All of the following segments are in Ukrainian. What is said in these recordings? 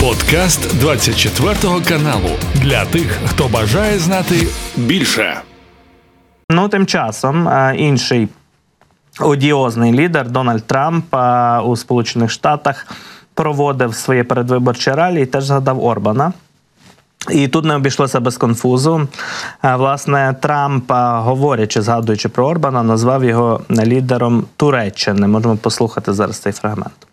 Подкаст 24 каналу для тих, хто бажає знати більше. Ну, тим часом е, інший одіозний лідер Дональд Трамп е, у Сполучених Штатах проводив своє передвиборче ралі і теж згадав Орбана. І тут не обійшлося без конфузу. Е, власне, Трамп, говорячи, згадуючи про Орбана, назвав його лідером Туреччини. Можемо послухати зараз цей фрагмент.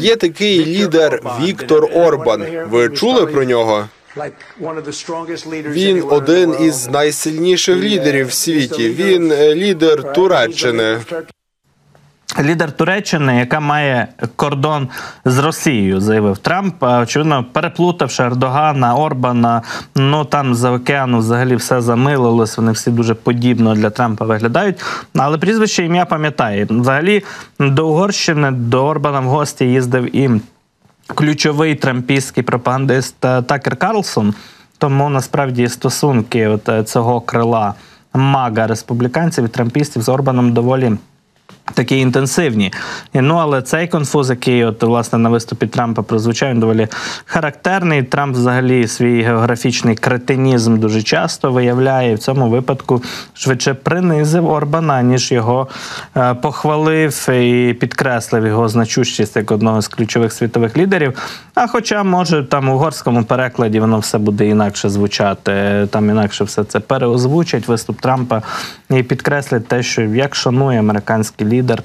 Є такий лідер Віктор Орбан. Ви чули про нього? Він один із найсильніших лідерів в світі. Він е, лідер Туреччини. Лідер Туреччини, яка має кордон з Росією, заявив Трамп. Очевидно, переплутавши Ердогана, Орбана. Ну там за океану взагалі все замилилось. Вони всі дуже подібно для Трампа виглядають. Але прізвище ім'я пам'ятає. Взагалі до Угорщини до Орбана в гості їздив і ключовий трампійський пропагандист е, Такер Карлсон. Тому насправді стосунки от е, цього крила мага республіканців і трампістів з Орбаном доволі. Такі інтенсивні. Ну, але цей конфуз, який от власне на виступі Трампа прозвучав, він доволі характерний. Трамп взагалі свій географічний кретинізм дуже часто виявляє і в цьому випадку швидше принизив Орбана, ніж його е, похвалив і підкреслив його значущість як одного з ключових світових лідерів. А хоча, може, там у угорському перекладі воно все буде інакше звучати, там інакше все це переозвучать виступ Трампа і підкреслять те, що як шанує американський лідер лідер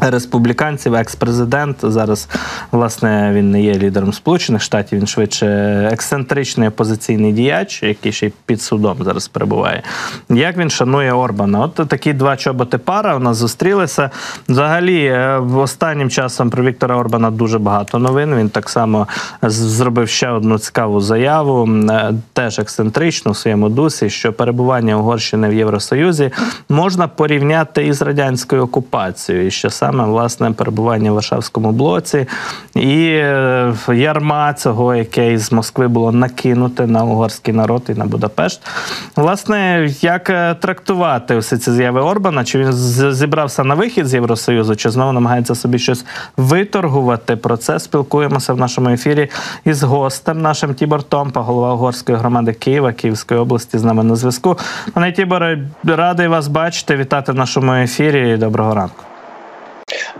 республіканців, екс-президент. Зараз, власне, він не є лідером Сполучених Штатів, він швидше ексцентричний опозиційний діяч, який ще й під судом зараз перебуває. Як він шанує Орбана? От такі два чоботи пара у нас зустрілися. Взагалі, е, останнім часом про Віктора Орбана дуже багато новин. Він так само зробив ще одну цікаву заяву, е, теж ексцентрично в своєму дусі, що перебування Угорщини в Євросоюзі можна порівняти із радянською окупацією. І що саме власне перебування в Варшавському блоці і е, ярма цього, яке з Москви було накинуте на угорський народ і на Будапешт. Власне, як е, трактувати всі ці заяви Орбана? Чи він зібрався на вихід з Євросоюзу, чи знову намагається собі щось виторгувати? Про це спілкуємося в нашому ефірі із гостем нашим Тібор Томпа, голова угорської громади Києва, Київської області, з нами на зв'язку. Пане Тіборе, радий вас бачити, вітати в нашому ефірі. Доброго ранку.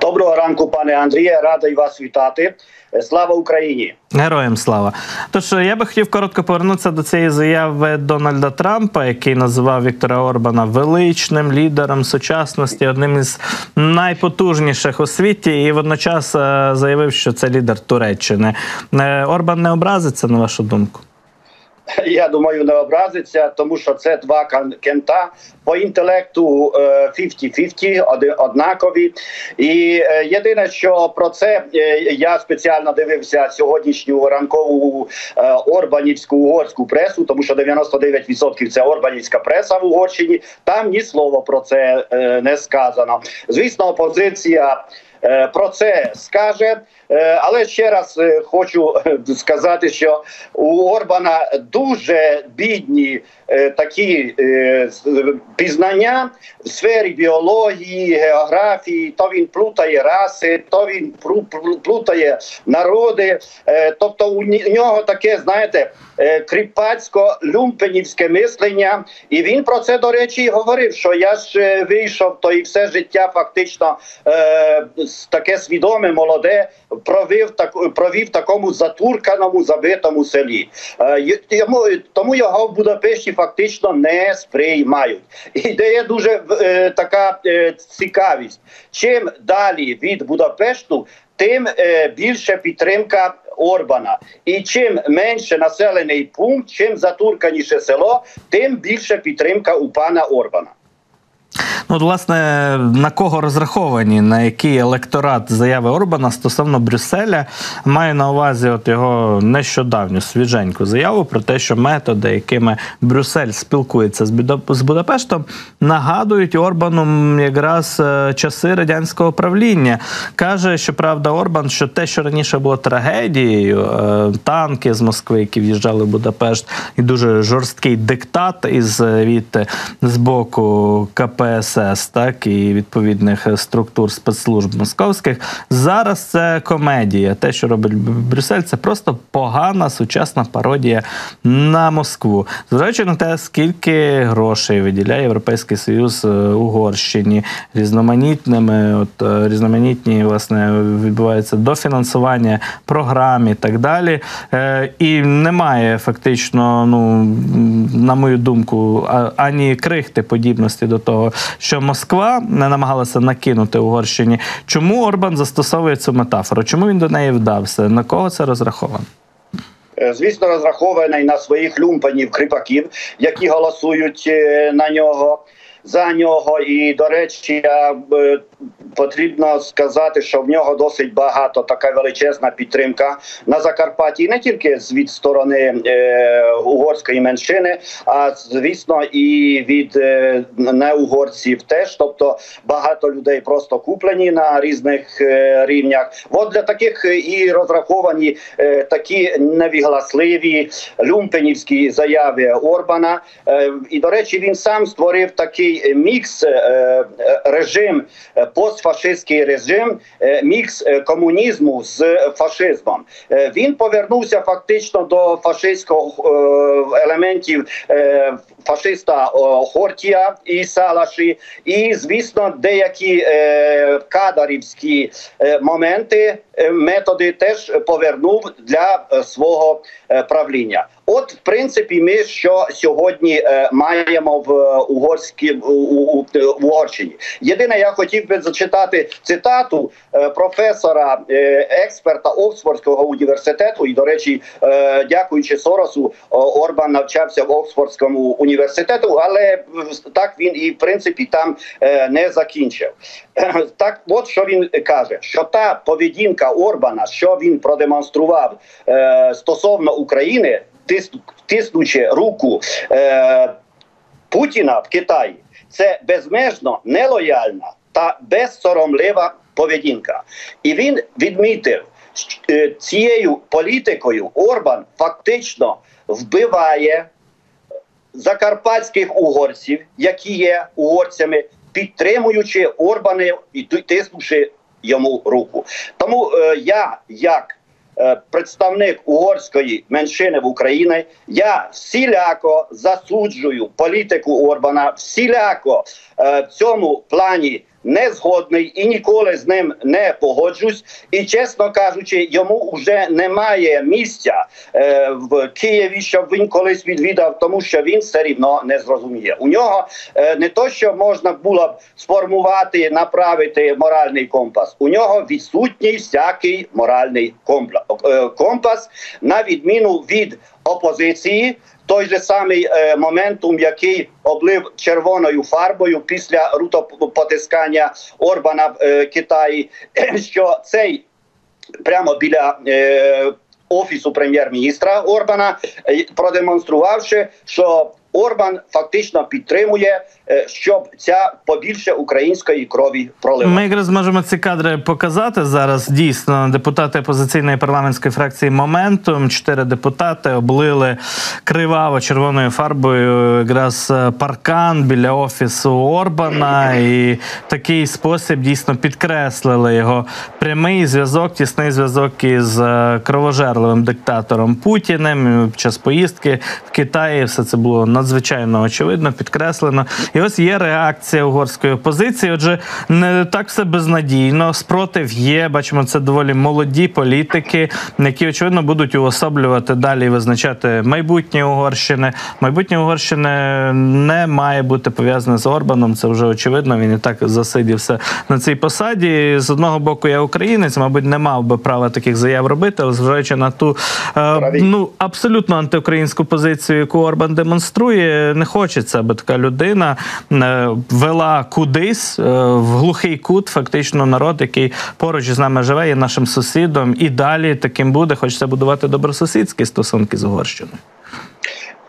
Доброго ранку, пане Андріє, радий вас вітати. Слава Україні, героям слава. Тож я би хотів коротко повернутися до цієї заяви Дональда Трампа, який називав Віктора Орбана величним лідером сучасності, одним із найпотужніших у світі, і водночас е, заявив, що це лідер Туреччини. Е, Орбан не образиться на вашу думку. Я думаю, не образиться, тому що це два кента по інтелекту 50-50, е, однакові. І е, єдине, що про це е, я спеціально дивився сьогоднішню ранкову Орбанівську угорську пресу, тому що 99% це Орбанівська преса в Угорщині. Там ні слова про це не сказано. Звісно, опозиція. Про це скаже, але ще раз хочу сказати, що у Орбана дуже бідні такі пізнання в сфері біології, географії, то він плутає раси, то він плутає народи. Тобто у нього таке, знаєте, кріпацько-люмпенівське мислення. І він про це, до речі, говорив, що я ж вийшов, то і все життя фактично таке свідоме, молоде, провів так, провів такому затурканому, забитому селі. Йому, тому його в Будапешті фактично не сприймають. Ідея дуже е, така е, цікавість. Чим далі від Будапешту, тим е, більше підтримка Орбана. І чим менше населений пункт, чим затурканіше село, тим більше підтримка у пана Орбана. Ну, власне, на кого розраховані, на який електорат заяви Орбана стосовно Брюсселя має на увазі от його нещодавню свіженьку заяву про те, що методи, якими Брюссель спілкується з Будапештом, нагадують Орбану якраз е, часи радянського правління. Каже, що правда, Орбан, що те, що раніше було трагедією, е, танки з Москви, які в'їжджали в Будапешт, і дуже жорсткий диктат із від з боку КП. КПСС, так і відповідних структур спецслужб московських. Зараз це комедія. Те, що робить Брюссель, це просто погана сучасна пародія на Москву. Зважаючи на те, скільки грошей виділяє Європейський Союз е, Угорщині різноманітними, от е, різноманітні власне відбуваються дофінансування програм і так далі. Е, І немає фактично, ну на мою думку, ані крихти подібності до того, що Москва не намагалася накинути Угорщині. Чому Орбан застосовує цю метафору? Чому він до неї вдався? На кого це розраховано? Е, Звісно, розрахований на своїх люмпанів кріпаків, які голосують е, на нього. За нього, і до речі, я е, потрібно сказати, що в нього досить багато така величезна підтримка на Закарпатті, не тільки від сторони е, угорської меншини, а звісно, і від е, неугорців теж. Тобто багато людей просто куплені на різних е, рівнях. От для таких е, і розраховані е, такі невігласливі люмпенівські заяви Орбана. Е, і до речі, він сам створив такий е, мікс е, е, режим, постфашистський режим, е, мікс е, комунізму з фашизмом. Е, Він повернувся фактично до фашистського елементів фашиста Хортія і Салаші, і звісно, деякі е, кадарівські е, моменти, е, методи теж повернув для е, свого правління. От, в принципі, ми що сьогодні маємо в угорській у, у, у- Угорщині. Єдине, я хотів би зачитати цитату професора, експерта Оксфордського університету. І, до речі, дякуючи Соросу, Орбан навчався в Оксфордському університету, але е, так він і в принципі там е, не закінчив. Так, от що він каже: що та поведінка Орбана, що він продемонстрував е, стосовно України, тиснучи руку е, Путіна в Китаї, це безмежно нелояльна та безсоромлива поведінка. І він відмітив, е, цією політикою Орбан фактично вбиває закарпатських угорців, які є угорцями, підтримуючи Орбани і тиснувши йому руку. Тому е, я, як е, представник угорської меншини в Україні, я всіляко засуджую політику Орбана, всіляко е, в цьому плані не згодний і ніколи з ним не погоджусь. І чесно кажучи, йому вже немає місця е, в Києві, щоб він колись відвідав, тому що він все рівно не зрозуміє. У нього е, не то, що можна було б сформувати, направити моральний компас. У нього відсутній всякий моральний е, компас, на відміну від опозиції. Той же самий е, моментум, який облив червоною фарбою після рутопотискання Орбана в е, Китаї, що цей прямо біля е, офісу прем'єр-міністра Орбана, е, продемонструвавши, що Орбан фактично підтримує, щоб ця побільше української крові пролила. Ми якраз можемо ці кадри показати зараз. Дійсно, депутати опозиційної парламентської фракції Моментум, чотири депутати облили криваво червоною фарбою якраз е, паркан біля офісу Орбана, і такий спосіб дійсно підкреслили його прямий зв'язок, тісний зв'язок із е, кровожерливим диктатором Путіним під час поїздки в Китаї. Все це було надзвичайно очевидно, підкреслено. І ось є реакція угорської опозиції. Отже, не так все безнадійно. Спротив є. Бачимо, це доволі молоді політики, які очевидно будуть уособлювати далі і визначати майбутнє Угорщини. Майбутнє Угорщини не має бути пов'язане з Орбаном. Це вже очевидно. Він і так засидівся на цій посаді. З одного боку, я українець, мабуть, не мав би права таких заяв робити, але зважаючи на ту е, ну абсолютно антиукраїнську позицію, яку Орбан демонструє, не хочеться, аби така людина вела кудись е, в глухий кут, фактично народ, який поруч з нами живе, є нашим сусідом, і далі таким буде. Хочеться будувати добросусідські стосунки з Угорщиною.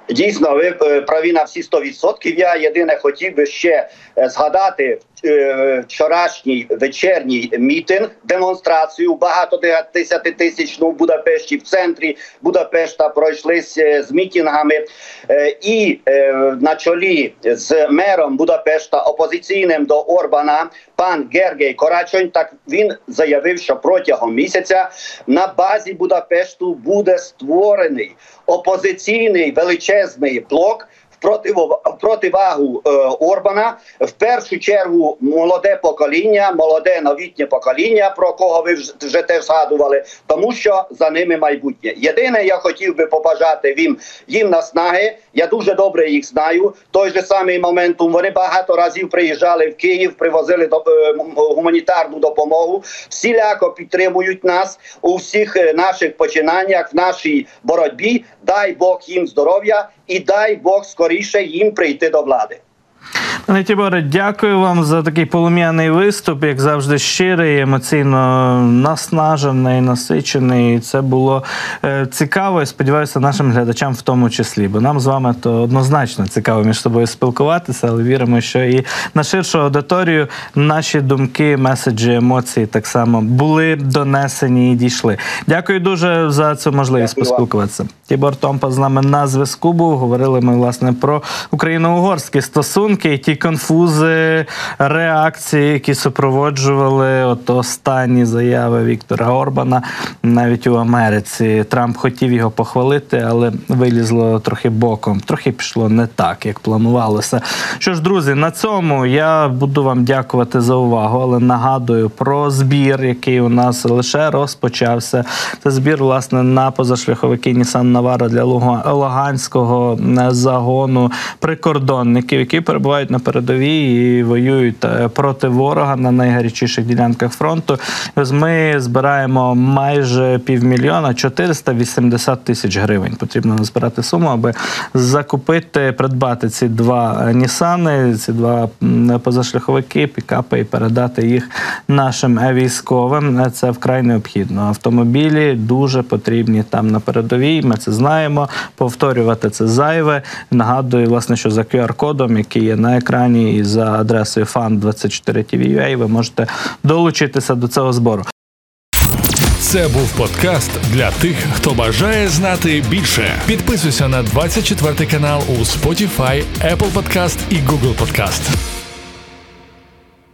Дійсно, ви е, праві на всі 100%. Я єдине хотів би ще е, згадати е, вчорашній вечірній мітинг, демонстрацію багато десятитисячну в Будапешті в центрі Будапешта пройшлися з мітингами. Е, і е, на чолі з мером Будапешта опозиційним до Орбана пан Гергей Корачонь. Так він заявив, що протягом місяця на базі Будапешту буде створений опозиційний величезний блок. В противагу е, Орбана в першу чергу молоде покоління, молоде новітнє покоління, про кого ви вже, теж згадували, тому що за ними майбутнє. Єдине, я хотів би побажати їм, їм наснаги. Я дуже добре їх знаю. Той же самий моментум. Вони багато разів приїжджали в Київ, привозили до, е, гуманітарну допомогу. Всіляко підтримують нас у всіх е, наших починаннях, в нашій боротьбі. Дай Бог їм здоров'я і дай Бог скоріше їм прийти до влади. Пане Тіборе, дякую вам за такий полум'яний виступ, як завжди, щирий, емоційно наснажений, насичений. Це було е, цікаво і сподіваюся, нашим глядачам в тому числі. Бо нам з вами то однозначно цікаво між собою спілкуватися, але віримо, що і на ширшу аудиторію наші думки, меседжі, емоції так само були донесені і дійшли. Дякую дуже за цю можливість Дякую вам. поспілкуватися. Тібор Томпа з нами на зв'язку був. Говорили ми власне про україно-угорські стосунки і ті конфузи, реакції, які супроводжували от останні заяви Віктора Орбана навіть у Америці. Трамп хотів його похвалити, але вилізло трохи боком, трохи пішло не так, як планувалося. Що ж, друзі, на цьому я буду вам дякувати за увагу, але нагадую про збір, який у нас лише розпочався. Це збір, власне, на позашляховики Нісан Навара для Луганського е, загону прикордонників, які перебувають на передовій і воюють е, проти ворога на найгарячіших ділянках фронту. Ми збираємо майже півмільйона 480 тисяч гривень. Потрібно назбирати суму, аби закупити, придбати ці два е, Нісани, ці два позашляховики, пікапи і передати їх нашим військовим. Е, Це вкрай необхідно. Автомобілі дуже потрібні там на передовій. Ми це знаємо. Повторювати це зайве. Нагадую, власне, що за QR-кодом, який є на екрані, і за адресою fan24tv.ua ви можете долучитися до цього збору. Це був подкаст для тих, хто бажає знати більше. Підписуйся на 24 канал у Spotify, Apple Podcast і Google Podcast.